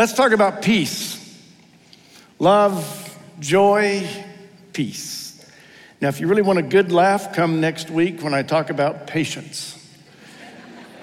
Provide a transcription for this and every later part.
Let's talk about peace. Love, joy, peace. Now, if you really want a good laugh, come next week when I talk about patience.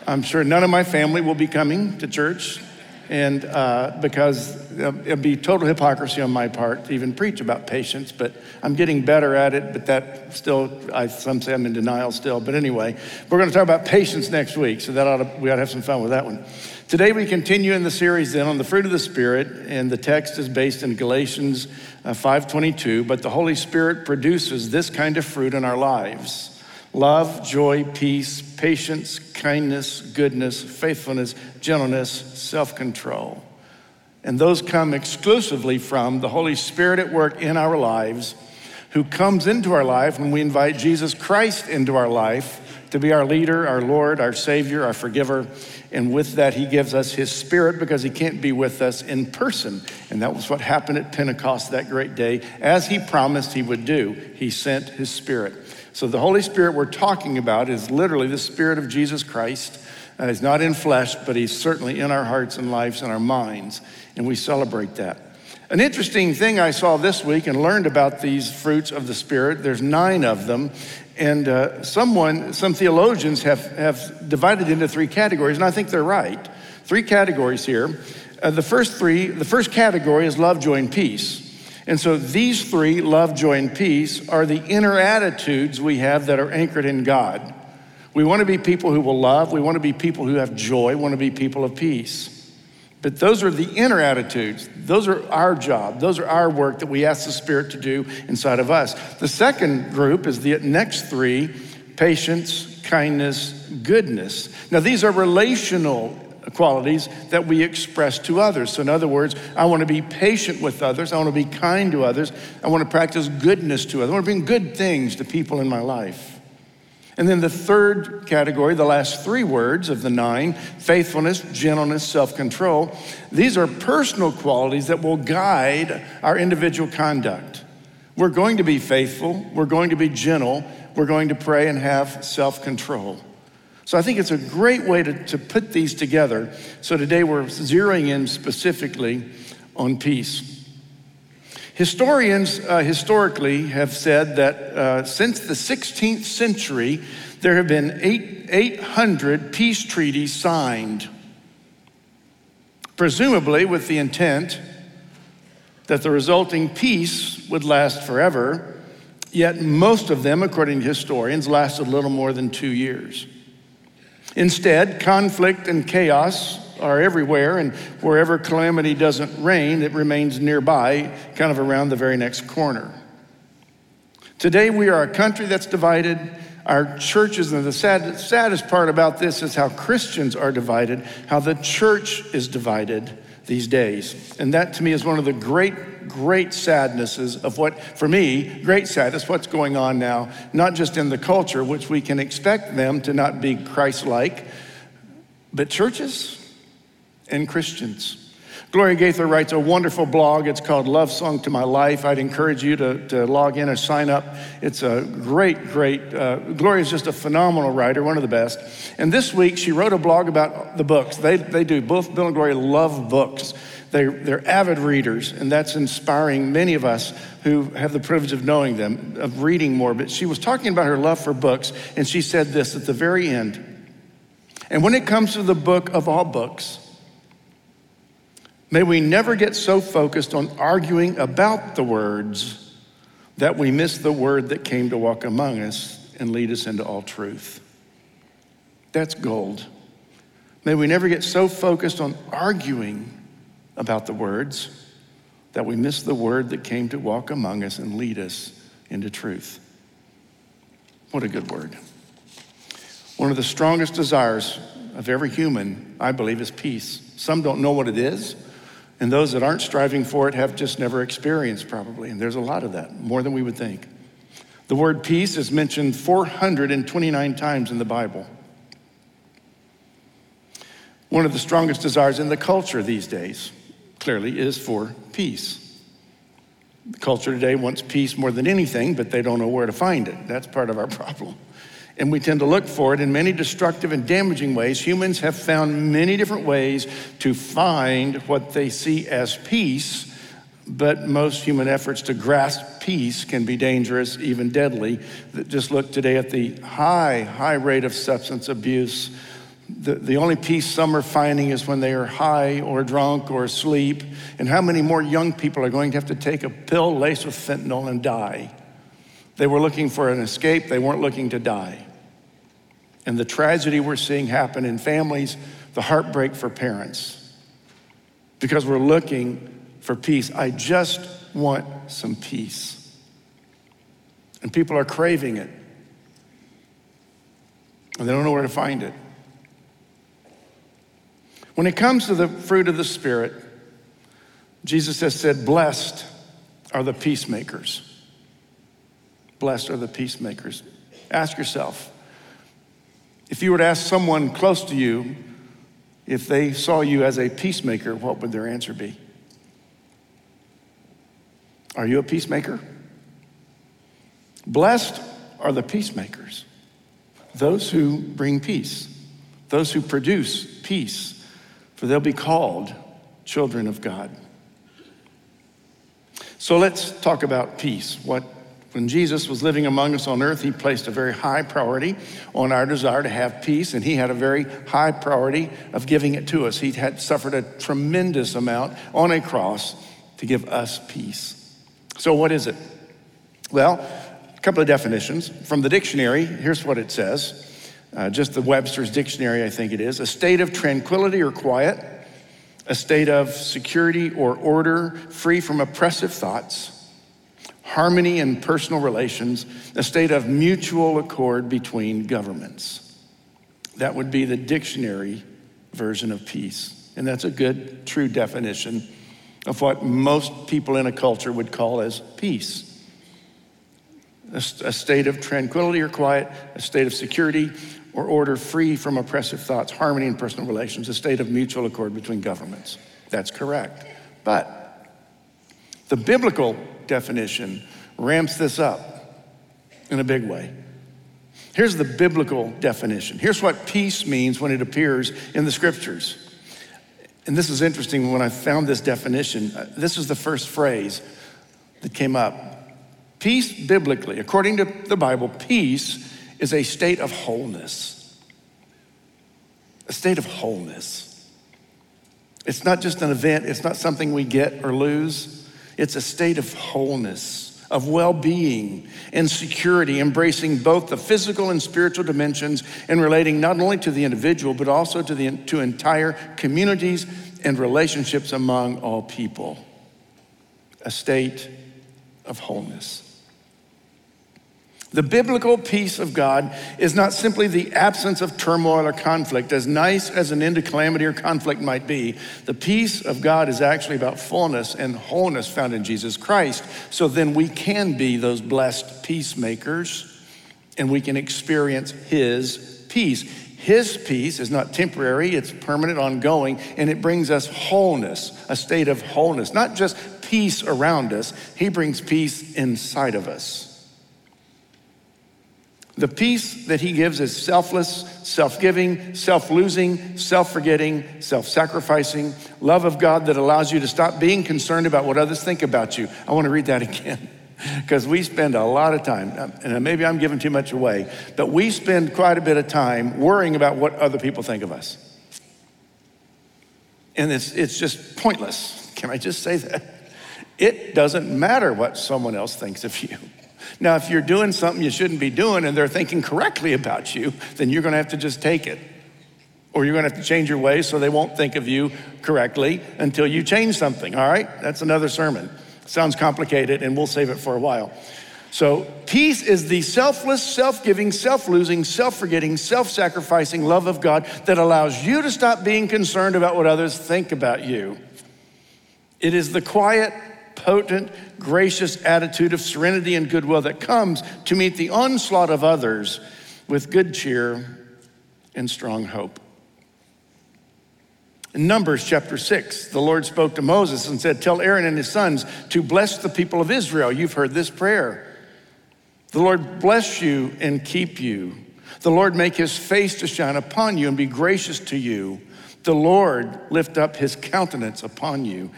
I'm sure none of my family will be coming to church, and uh, because it'd be total hypocrisy on my part to even preach about patience, but I'm getting better at it. But that still, I, some say I'm in denial still. But anyway, we're going to talk about patience next week, so that ought to, we ought to have some fun with that one. Today we continue in the series then on the fruit of the Spirit, and the text is based in Galatians uh, 5:22. But the Holy Spirit produces this kind of fruit in our lives love, joy, peace, patience, kindness, goodness, faithfulness, gentleness, self control. And those come exclusively from the Holy Spirit at work in our lives, who comes into our life when we invite Jesus Christ into our life to be our leader, our Lord, our Savior, our forgiver. And with that, He gives us His Spirit because He can't be with us in person. And that was what happened at Pentecost that great day. As He promised He would do, He sent His Spirit. So the Holy Spirit we're talking about is literally the Spirit of Jesus Christ. Uh, he's not in flesh, but he's certainly in our hearts and lives and our minds, and we celebrate that. An interesting thing I saw this week and learned about these fruits of the Spirit, there's nine of them, and uh, someone, some theologians have, have divided into three categories, and I think they're right. Three categories here. Uh, the first three, the first category is love, joy, and peace. And so these three, love, joy, and peace, are the inner attitudes we have that are anchored in God. We want to be people who will love, we want to be people who have joy, we want to be people of peace. But those are the inner attitudes. Those are our job. Those are our work that we ask the Spirit to do inside of us. The second group is the next three patience, kindness, goodness. Now, these are relational qualities that we express to others. So, in other words, I want to be patient with others. I want to be kind to others. I want to practice goodness to others. I want to bring good things to people in my life. And then the third category, the last three words of the nine faithfulness, gentleness, self control these are personal qualities that will guide our individual conduct. We're going to be faithful, we're going to be gentle, we're going to pray and have self control. So I think it's a great way to, to put these together. So today we're zeroing in specifically on peace. Historians uh, historically have said that uh, since the 16th century, there have been eight, 800 peace treaties signed, presumably with the intent that the resulting peace would last forever, yet most of them, according to historians, lasted little more than two years. Instead, conflict and chaos are everywhere, and wherever calamity doesn't reign, it remains nearby, kind of around the very next corner. Today, we are a country that's divided. Our churches, and the sad, saddest part about this is how Christians are divided, how the church is divided these days. And that to me is one of the great great sadnesses of what, for me, great sadness, what's going on now, not just in the culture, which we can expect them to not be Christ like, but churches and Christians. Gloria Gaither writes a wonderful blog. It's called Love Song to My Life. I'd encourage you to, to log in or sign up. It's a great, great, uh, is just a phenomenal writer, one of the best. And this week she wrote a blog about the books. They, they do, both Bill and Gloria love books. They're, they're avid readers, and that's inspiring many of us who have the privilege of knowing them, of reading more. But she was talking about her love for books, and she said this at the very end. And when it comes to the book of all books, may we never get so focused on arguing about the words that we miss the word that came to walk among us and lead us into all truth. That's gold. May we never get so focused on arguing about the words that we miss the word that came to walk among us and lead us into truth. What a good word. One of the strongest desires of every human, I believe, is peace. Some don't know what it is, and those that aren't striving for it have just never experienced, probably. And there's a lot of that, more than we would think. The word peace is mentioned 429 times in the Bible. One of the strongest desires in the culture these days clearly is for peace. The culture today wants peace more than anything, but they don't know where to find it. That's part of our problem. and we tend to look for it in many destructive and damaging ways. Humans have found many different ways to find what they see as peace, but most human efforts to grasp peace can be dangerous, even deadly. Just look today at the high, high rate of substance abuse. The, the only peace some are finding is when they are high or drunk or asleep. And how many more young people are going to have to take a pill laced with fentanyl and die? They were looking for an escape, they weren't looking to die and the tragedy we're seeing happen in families, the heartbreak for parents, because we're looking for peace. I just want some peace. And people are craving it, and they don't know where to find it. When it comes to the fruit of the Spirit, Jesus has said, Blessed are the peacemakers. Blessed are the peacemakers. Ask yourself, if you were to ask someone close to you if they saw you as a peacemaker, what would their answer be? Are you a peacemaker? Blessed are the peacemakers, those who bring peace, those who produce peace, for they'll be called children of God. So let's talk about peace. What when Jesus was living among us on earth, he placed a very high priority on our desire to have peace, and he had a very high priority of giving it to us. He had suffered a tremendous amount on a cross to give us peace. So, what is it? Well, a couple of definitions. From the dictionary, here's what it says uh, just the Webster's dictionary, I think it is. A state of tranquility or quiet, a state of security or order, free from oppressive thoughts. Harmony in personal relations, a state of mutual accord between governments. That would be the dictionary version of peace. And that's a good, true definition of what most people in a culture would call as peace. A, a state of tranquility or quiet, a state of security or order free from oppressive thoughts, harmony in personal relations, a state of mutual accord between governments. That's correct. But the biblical definition ramps this up in a big way. Here's the biblical definition. Here's what peace means when it appears in the scriptures. And this is interesting when I found this definition. Uh, this is the first phrase that came up. Peace, biblically, according to the Bible, peace is a state of wholeness. A state of wholeness. It's not just an event, it's not something we get or lose. It's a state of wholeness, of well being and security, embracing both the physical and spiritual dimensions and relating not only to the individual, but also to, the, to entire communities and relationships among all people. A state of wholeness. The biblical peace of God is not simply the absence of turmoil or conflict, as nice as an end to calamity or conflict might be. The peace of God is actually about fullness and wholeness found in Jesus Christ. So then we can be those blessed peacemakers and we can experience His peace. His peace is not temporary, it's permanent, ongoing, and it brings us wholeness, a state of wholeness, not just peace around us, He brings peace inside of us. The peace that he gives is selfless, self giving, self losing, self forgetting, self sacrificing, love of God that allows you to stop being concerned about what others think about you. I want to read that again because we spend a lot of time, and maybe I'm giving too much away, but we spend quite a bit of time worrying about what other people think of us. And it's, it's just pointless. Can I just say that? It doesn't matter what someone else thinks of you. Now, if you're doing something you shouldn't be doing and they're thinking correctly about you, then you're going to have to just take it. Or you're going to have to change your ways so they won't think of you correctly until you change something, all right? That's another sermon. Sounds complicated, and we'll save it for a while. So, peace is the selfless, self giving, self losing, self forgetting, self sacrificing love of God that allows you to stop being concerned about what others think about you. It is the quiet, potent, gracious attitude of serenity and goodwill that comes to meet the onslaught of others with good cheer and strong hope. In Numbers chapter 6, the Lord spoke to Moses and said, Tell Aaron and his sons to bless the people of Israel. You've heard this prayer. The Lord bless you and keep you. The Lord make his face to shine upon you and be gracious to you. The Lord lift up his countenance upon you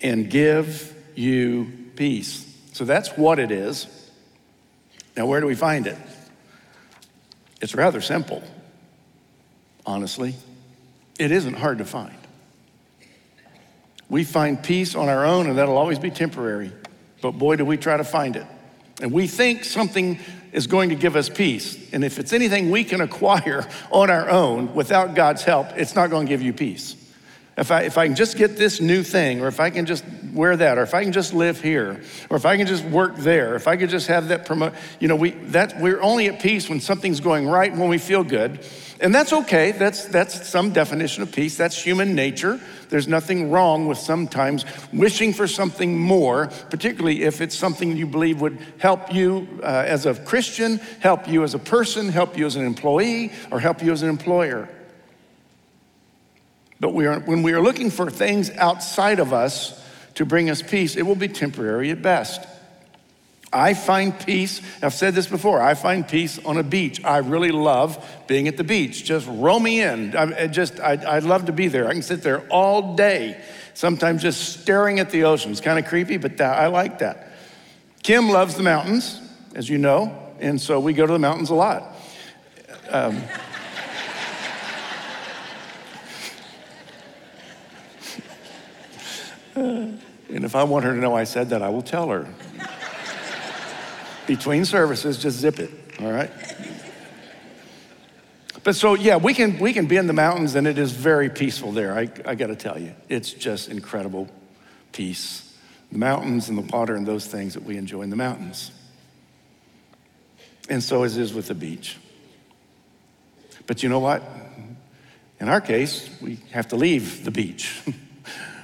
and give you peace. So that's what it is. Now, where do we find it? It's rather simple, honestly. It isn't hard to find. We find peace on our own, and that'll always be temporary. But boy, do we try to find it. And we think something is going to give us peace. And if it's anything we can acquire on our own without God's help, it's not going to give you peace. If I, if I can just get this new thing, or if I can just wear that, or if I can just live here, or if I can just work there, if I could just have that promote, you know, we, that, we're only at peace when something's going right when we feel good. And that's okay. That's, that's some definition of peace. That's human nature. There's nothing wrong with sometimes wishing for something more, particularly if it's something you believe would help you uh, as a Christian, help you as a person, help you as an employee, or help you as an employer. But we are, when we are looking for things outside of us to bring us peace, it will be temporary at best. I find peace, I've said this before, I find peace on a beach. I really love being at the beach. Just roll me in. I just, I, I love to be there. I can sit there all day, sometimes just staring at the ocean. It's kind of creepy, but that, I like that. Kim loves the mountains, as you know, and so we go to the mountains a lot. Um, and if I want her to know I said that, I will tell her between services, just zip it, all right? But so, yeah, we can, we can be in the mountains and it is very peaceful there. I, I got to tell you, it's just incredible peace. The mountains and the water and those things that we enjoy in the mountains. And so it is with the beach. But you know what? In our case, we have to leave the beach.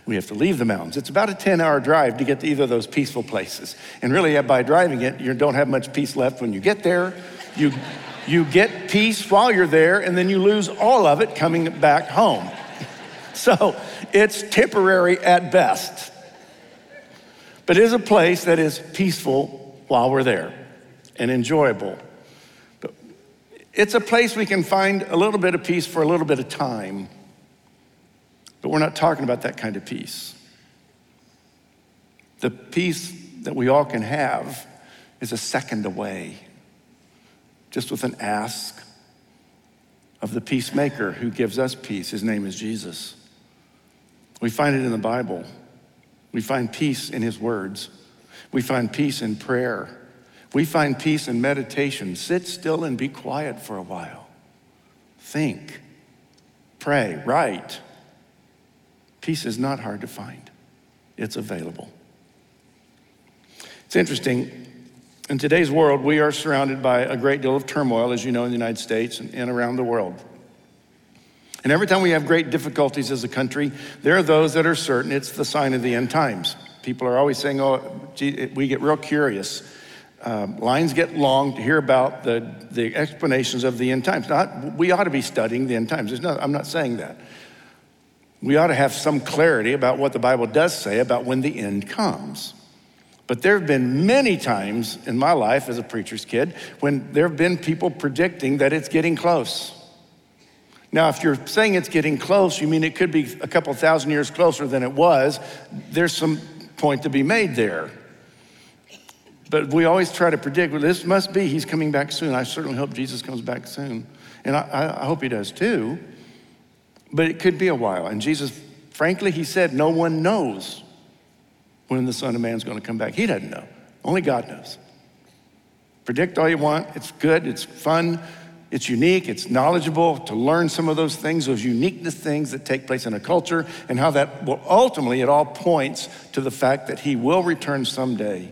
we have to leave the mountains. It's about a 10 hour drive to get to either of those peaceful places. And really, uh, by driving it, you don't have much peace left when you get there. You, you get peace while you're there, and then you lose all of it coming back home. So it's temporary at best. But it is a place that is peaceful while we're there and enjoyable. But it's a place we can find a little bit of peace for a little bit of time. But we're not talking about that kind of peace. The peace that we all can have is a second away, just with an ask of the peacemaker who gives us peace. His name is Jesus. We find it in the Bible. We find peace in his words. We find peace in prayer. We find peace in meditation. Sit still and be quiet for a while. Think, pray, write. Peace is not hard to find, it's available. It's interesting. In today's world, we are surrounded by a great deal of turmoil, as you know, in the United States and, around the world. And every time we have great difficulties as a country, there are those that are certain it's the sign of the end times. People are always saying, oh, gee, we get real curious. Um, lines get long to hear about the, the explanations of the end times. Not, we ought to be studying the end times. I'm not saying that we ought to have some clarity about what the Bible does say about when the end comes. But there have been many times in my life as a preacher's kid when there have been people predicting that it's getting close. Now, if you're saying it's getting close, you mean it could be a couple thousand years closer than it was. There's some point to be made there. But we always try to predict, well, this must be, he's coming back soon. I certainly hope Jesus comes back soon. And I, I hope he does too. But it could be a while. And Jesus, frankly, he said, No one knows when the Son of Man's going to come back. He doesn't know. Only God knows. Predict all you want. It's good. It's fun. It's unique. It's knowledgeable to learn some of those things, those uniqueness things that take place in a culture, and how that will ultimately, it all points to the fact that He will return someday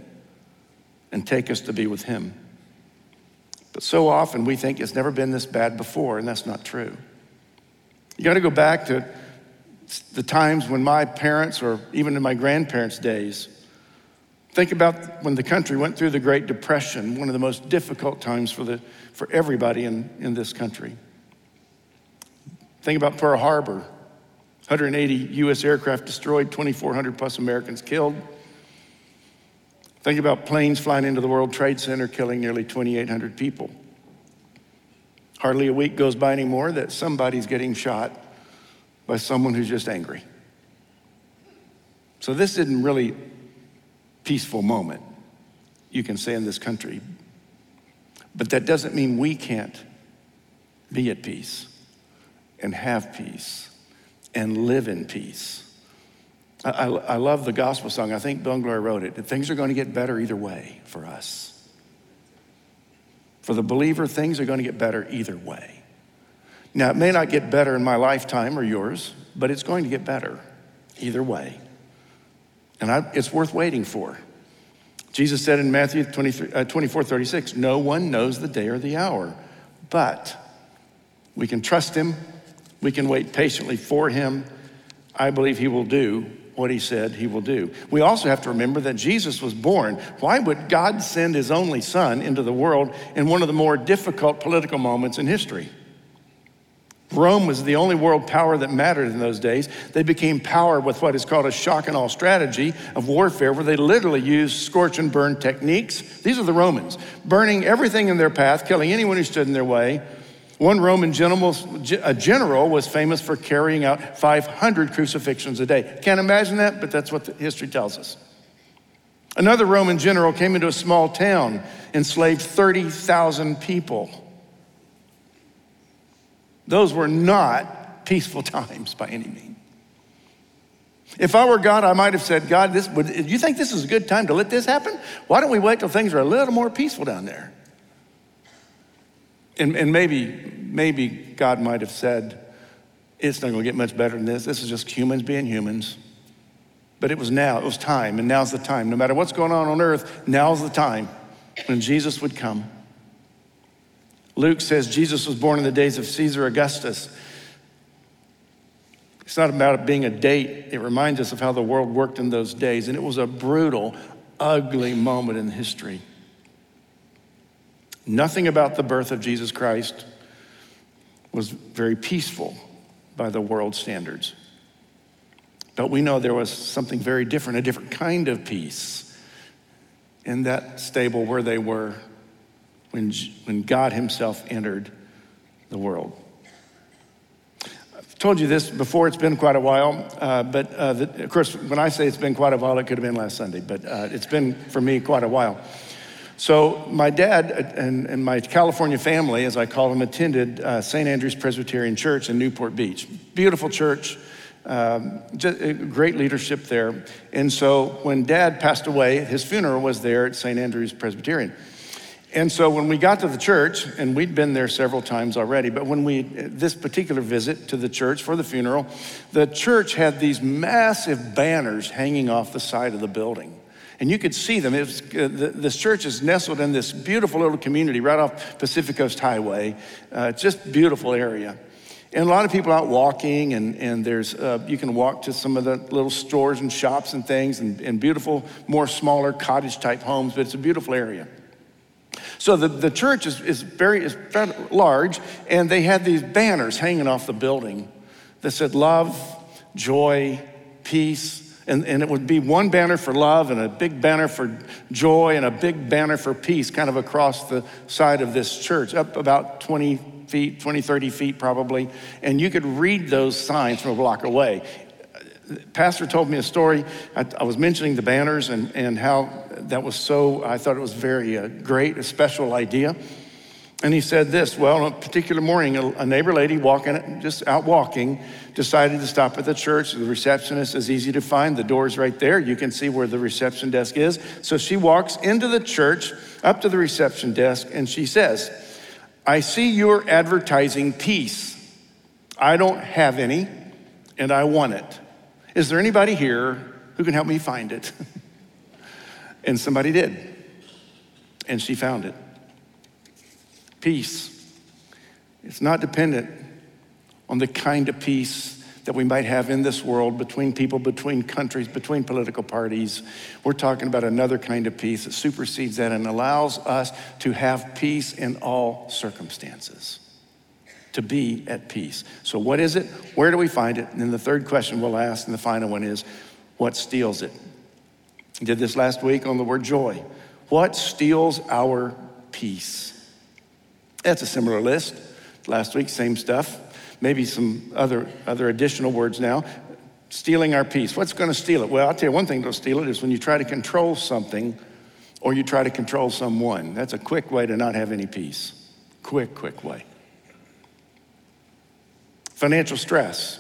and take us to be with Him. But so often we think it's never been this bad before, and that's not true. You got to go back to the times when my parents, or even in my grandparents' days, think about when the country went through the Great Depression, one of the most difficult times for, the, for everybody in, in this country. Think about Pearl Harbor 180 U.S. aircraft destroyed, 2,400 plus Americans killed. Think about planes flying into the World Trade Center, killing nearly 2,800 people. Hardly a week goes by anymore that somebody's getting shot by someone who's just angry. So this isn't really peaceful moment, you can say in this country. But that doesn't mean we can't be at peace and have peace and live in peace. I, I, I love the gospel song. I think Bill wrote it. Things are going to get better either way for us. For the believer, things are going to get better either way. Now, it may not get better in my lifetime or yours, but it's going to get better either way. And I, it's worth waiting for. Jesus said in Matthew 23, uh, 24 36, No one knows the day or the hour, but we can trust him, we can wait patiently for him. I believe he will do what he said he will do. We also have to remember that Jesus was born. Why would God send his only son into the world in one of the more difficult political moments in history? Rome was the only world power that mattered in those days. They became power with what is called a shock and awe strategy of warfare, where they literally used scorch and burn techniques. These are the Romans, burning everything in their path, killing anyone who stood in their way. One Roman general, general was famous for carrying out 500 crucifixions a day. Can't imagine that, but that's what history tells us. Another Roman general came into a small town, enslaved 30,000 people. Those were not peaceful times by any means. If I were God, I might have said, God, this, would, you think this is a good time to let this happen? Why don't we wait till things are a little more peaceful down there? And, and maybe, maybe God might have said, it's not going to get much better than this. This is just humans being humans. But it was now, it was time, and now's the time. No matter what's going on on earth, now's the time when Jesus would come. Luke says Jesus was born in the days of Caesar Augustus. It's not about it being a date, it reminds us of how the world worked in those days. And it was a brutal, ugly moment in history. Nothing about the birth of Jesus Christ was very peaceful by the world standards. But we know there was something very different, a different kind of peace in that stable where they were when, when God Himself entered the world. I've told you this before, it's been quite a while, uh, but uh, the, of course, when I say it's been quite a while, it could have been last Sunday, but uh, it's been for me quite a while. So, my dad and, and my California family, as I call them, attended uh, St. Andrew's Presbyterian Church in Newport Beach. Beautiful church, um, just, great leadership there. And so, when dad passed away, his funeral was there at St. Andrew's Presbyterian. And so when we got to the church, and we'd been there several times already, but when we, this particular visit to the church for the funeral, the church had these massive banners hanging off the side of the building. And you could see them. Was, uh, the, this church is nestled in this beautiful little community right off Pacific Coast Highway. Uh, just beautiful area. And a lot of people out walking, and, and there's, uh, you can walk to some of the little stores and shops and things, and, and beautiful, more smaller cottage type homes, but it's a beautiful area. So the, the church is, is very is large, and they had these banners hanging off the building that said love, joy, peace. And, and it would be one banner for love and a big banner for joy and a big banner for peace kind of across the side of this church, up about 20 feet, 20, 30 feet probably. And you could read those signs from a block away pastor told me a story. I, I, was mentioning the banners and, and how that was so, I thought it was very uh, great, a special idea. And he said this Well, on a particular morning, a, neighbor lady walking, just out walking, decided to stop at the church. The receptionist is easy to find. The door's right there. You can see where the reception desk is. So she walks into the church, up to the reception desk, and she says, I see you're advertising peace. I don't have any, and I want it. Is there anybody here who can help me find it? and somebody did. And she found it. Peace. It's not dependent on the kind of peace that we might have in this world between people, between countries, between political parties. We're talking about another kind of peace that supersedes that and allows us to have peace in all circumstances to be at peace. So, what is it? Where do we find it? And then the third question we'll ask, and the final one is what steals it? Did this last week on the word joy. What steals our peace? That's a similar list last week, same stuff. Maybe some other, other additional words now. Stealing our peace. What's going to steal it? Well, I'll tell you one thing that'll steal it is when you try to control something or you try to control someone. That's a quick way to not have any peace. Quick, quick way. Financial stress.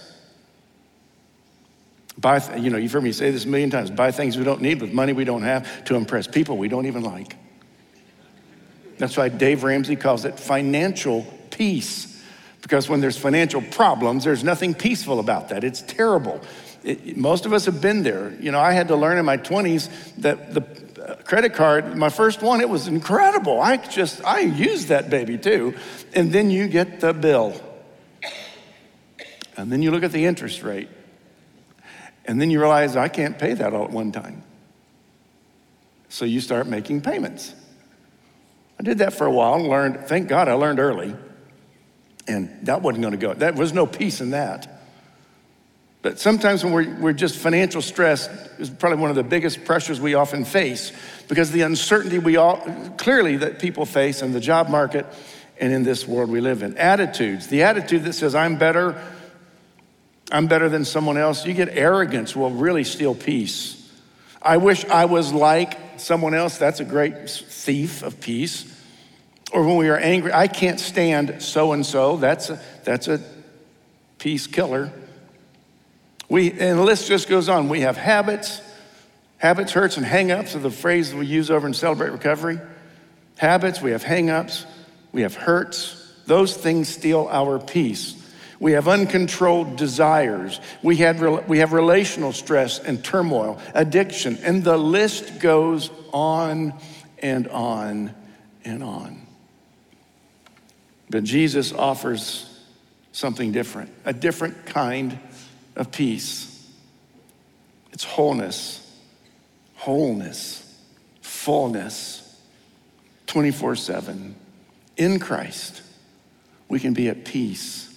Buy, you know, you've heard me say this a million times buy things we don't need with money we don't have to impress people we don't even like. That's why Dave Ramsey calls it financial peace. Because when there's financial problems, there's nothing peaceful about that. It's terrible. It, most of us have been there. You know, I had to learn in my 20s that the uh, credit card, my first one, it was incredible. I just, I used that baby too. And then you get the bill. And then you look at the interest rate. And then you realize I can't pay that all at one time. So you start making payments. I did that for a while and learned, thank God I learned early. And that wasn't going to go. There was no peace in that. But sometimes when we're, we're just financial stress is probably one of the biggest pressures we often face because the uncertainty we all clearly that people face in the job market and in this world we live in. Attitudes, the attitude that says, I'm better, I'm better than someone else, you get arrogance will really steal peace. I wish I was like someone else, that's a great thief of peace. Or when we are angry, I can't stand so and so, that's a, that's a peace killer. We, and the list just goes on. We have habits. Habits, hurts, and hangups are the phrases we use over in Celebrate Recovery. Habits, we have hangups, we have hurts. Those things steal our peace. We have uncontrolled desires. We, we have relational stress and turmoil, addiction, and the list goes on and on and on. But Jesus offers something different, a different kind of peace. It's wholeness, wholeness, fullness, 24 7. In Christ, we can be at peace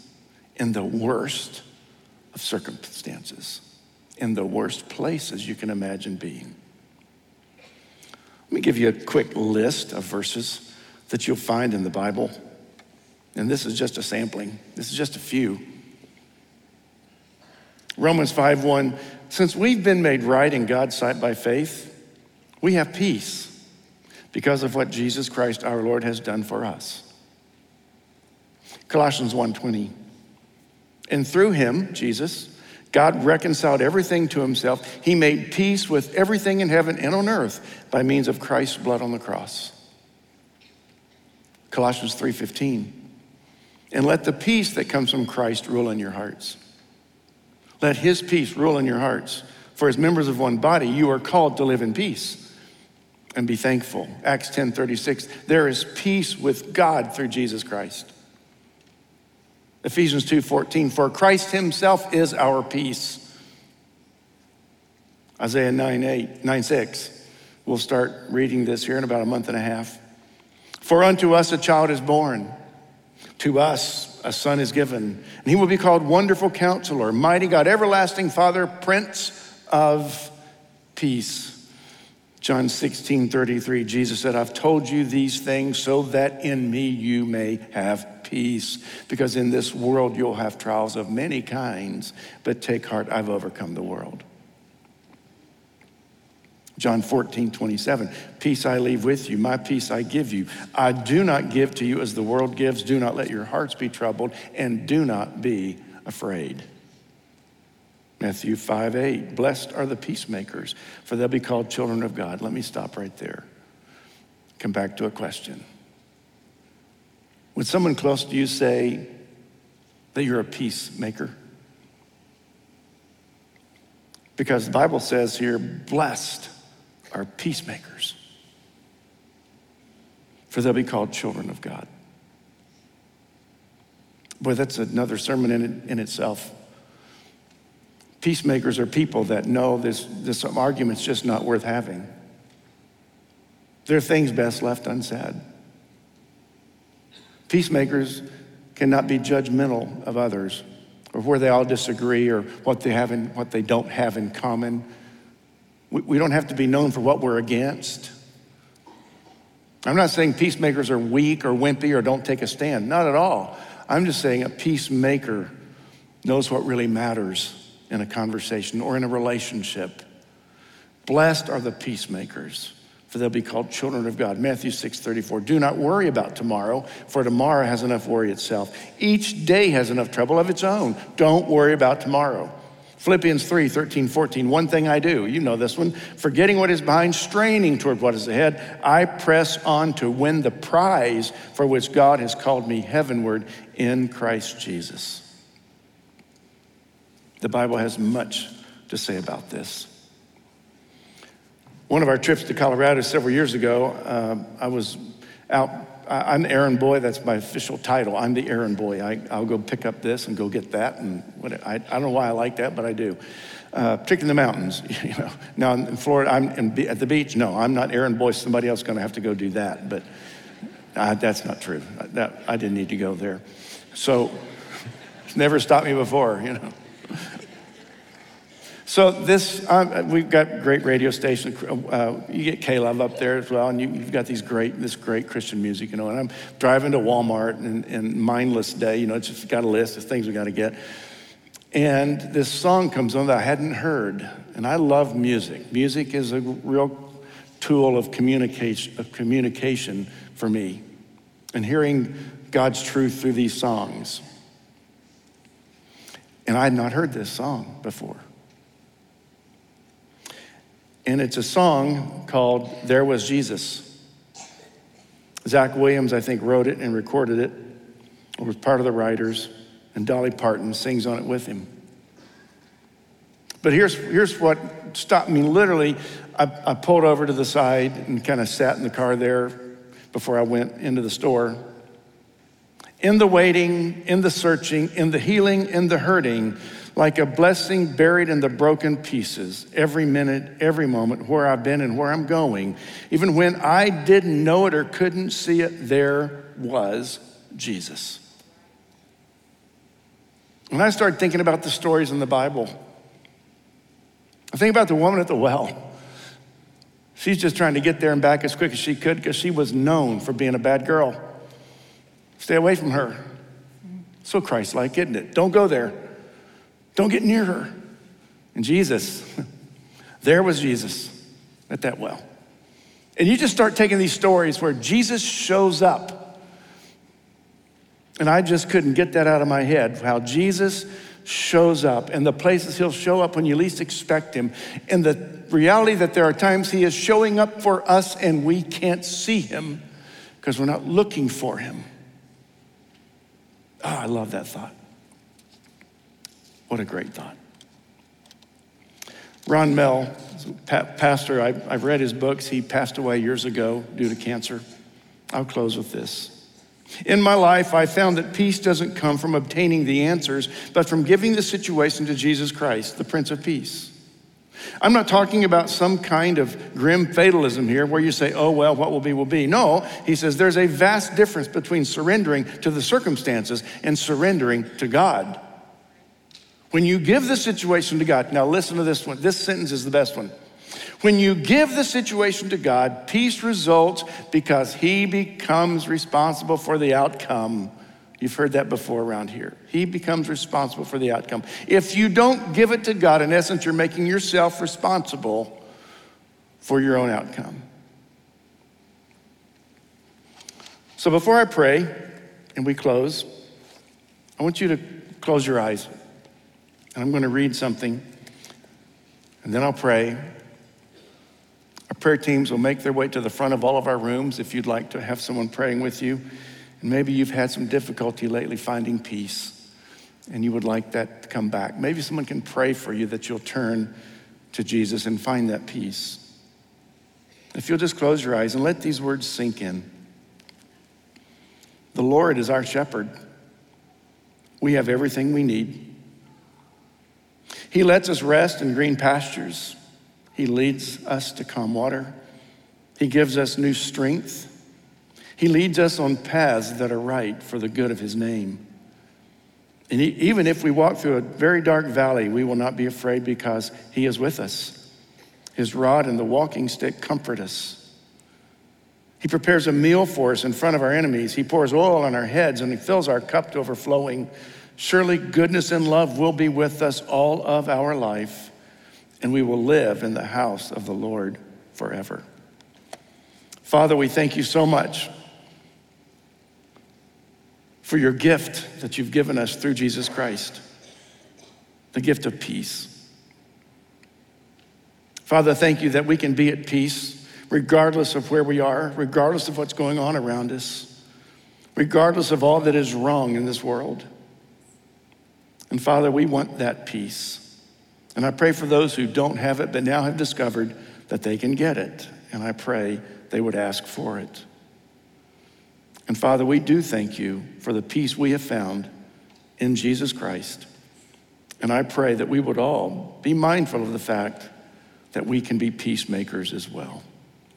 in the worst of circumstances, in the worst places you can imagine being. Let me give you a quick list of verses that you'll find in the Bible. And this is just a sampling, this is just a few. Romans 5 1 Since we've been made right in God's sight by faith, we have peace because of what Jesus Christ our Lord has done for us. Colossians 1:20 and through him, Jesus, God reconciled everything to himself. He made peace with everything in heaven and on earth by means of Christ's blood on the cross. Colossians 3:15. And let the peace that comes from Christ rule in your hearts. Let his peace rule in your hearts. For as members of one body, you are called to live in peace and be thankful. Acts 10:36. There is peace with God through Jesus Christ. Ephesians 2:14 for Christ himself is our peace. Isaiah 9, 8, 9 6. We'll start reading this here in about a month and a half. For unto us a child is born, to us a son is given, and he will be called Wonderful Counselor, Mighty God, Everlasting Father, Prince of Peace. John 16, 33, Jesus said, I've told you these things so that in me you may have peace, because in this world you'll have trials of many kinds, but take heart, I've overcome the world. John 14, 27, peace I leave with you, my peace I give you. I do not give to you as the world gives. Do not let your hearts be troubled, and do not be afraid. Matthew 5, 8, blessed are the peacemakers, for they'll be called children of God. Let me stop right there. Come back to a question. Would someone close to you say that you're a peacemaker? Because the Bible says here, blessed are peacemakers, for they'll be called children of God. Boy, that's another sermon in, in itself. Peacemakers are people that know this, this argument's just not worth having. There are things best left unsaid. Peacemakers cannot be judgmental of others or where they all disagree or what they have in, what they don't have in common. We, we don't have to be known for what we're against. I'm not saying peacemakers are weak or wimpy or don't take a stand. Not at all. I'm just saying a peacemaker knows what really matters in a conversation or in a relationship. Blessed are the peacemakers, for they'll be called children of God. Matthew 6 34. Do not worry about tomorrow, for tomorrow has enough worry itself. Each day has enough trouble of its own. Don't worry about tomorrow. Philippians 3 13, 14. One thing I do, you know this one, forgetting what is behind, straining toward what is ahead, I press on to win the prize for which God has called me heavenward in Christ Jesus. The Bible has much to say about this. One of our trips to Colorado several years ago, uh, I was out. I'm errand boy. That's my official title. I'm the errand boy. I, will go pick up this and go get that. And what, I, I, don't know why I like that, but I do. Uh, particularly in the mountains. You know, now in Florida, I'm in, at the beach. No, I'm not errand boy. Somebody else is going to have to go do that. But uh, that's not true. That, I didn't need to go there. So it's never stopped me before. You know. So this, um, we've got great radio station. Uh, you get K-Love up there as well, and you, have got these great, this great Christian music, you know. And I'm driving to Walmart and, and mindless day, you know, it's just got a list of things we got to get. And this song comes on that I hadn't heard, and I love music. Music is a real tool of communication, of communication for me, and hearing God's truth through these songs. And I had not heard this song before. And it's a song called There Was Jesus. Zach Williams, I think, wrote it and recorded it, or was part of the writers, and Dolly Parton sings on it with him. But here's, here's what stopped me. Literally, I, I pulled over to the side and kind of sat in the car there before I went into the store. In the waiting, in the searching, in the healing, in the hurting, like a blessing buried in the broken pieces, every minute, every moment, where I've been and where I'm going. Even when I didn't know it or couldn't see it, there was Jesus. When I started thinking about the stories in the Bible, I think about the woman at the well. She's just trying to get there and back as quick as she could because she was known for being a bad girl. Stay away from her. So Christ like, isn't it? Don't go there. Don't get near her. And Jesus, there was Jesus at that well. And you just start taking these stories where Jesus shows up. And I just couldn't get that out of my head how Jesus shows up and the places he'll show up when you least expect him. And the reality that there are times he is showing up for us and we can't see him because we're not looking for him. Oh, I love that thought. What a great thought. Ron Mehl, pastor, I've read his books. He passed away years ago due to cancer. I'll close with this. In my life, I found that peace doesn't come from obtaining the answers, but from giving the situation to Jesus Christ, the Prince of Peace. I'm not talking about some kind of grim fatalism here where you say, oh, well, what will be, will be. No, he says there's a vast difference between surrendering to the circumstances and surrendering to God. When you give the situation to God, now listen to this one. This sentence is the best one. When you give the situation to God, peace results because He becomes responsible for the outcome. You've heard that before around here. He becomes responsible for the outcome. If you don't give it to God, in essence, you're making yourself responsible for your own outcome. So before I pray and we close, I want you to close your eyes. I'm going to read something, and then I'll pray. Our prayer teams will make their way to the front of all of our rooms if you'd like to have someone praying with you. And maybe you've had some difficulty lately finding peace, and you would like that to come back. Maybe someone can pray for you that you'll turn to Jesus and find that peace. If you'll just close your eyes and let these words sink in. The Lord is our shepherd. We have everything we need. He lets us rest in green pastures. He leads us to calm water. He gives us new strength. He leads us on paths that are right for the good of His name. And he, even if we walk through a very dark valley, we will not be afraid because He is with us. His rod and the walking stick comfort us. He prepares a meal for us in front of our enemies. He pours oil on our heads and He fills our cup to overflowing. Surely goodness and love will be with us all of our life, and we will live in the house of the Lord forever. Father, we thank you so much for your gift that you've given us through Jesus Christ, the gift of peace. Father, thank you that we can be at peace regardless of where we are, regardless of what's going on around us, regardless of all that is wrong in this world. And Father, we want that peace. And I pray for those who don't have it but now have discovered that they can get it. And I pray they would ask for it. And Father, we do thank you for the peace we have found in Jesus Christ. And I pray that we would all be mindful of the fact that we can be peacemakers as well.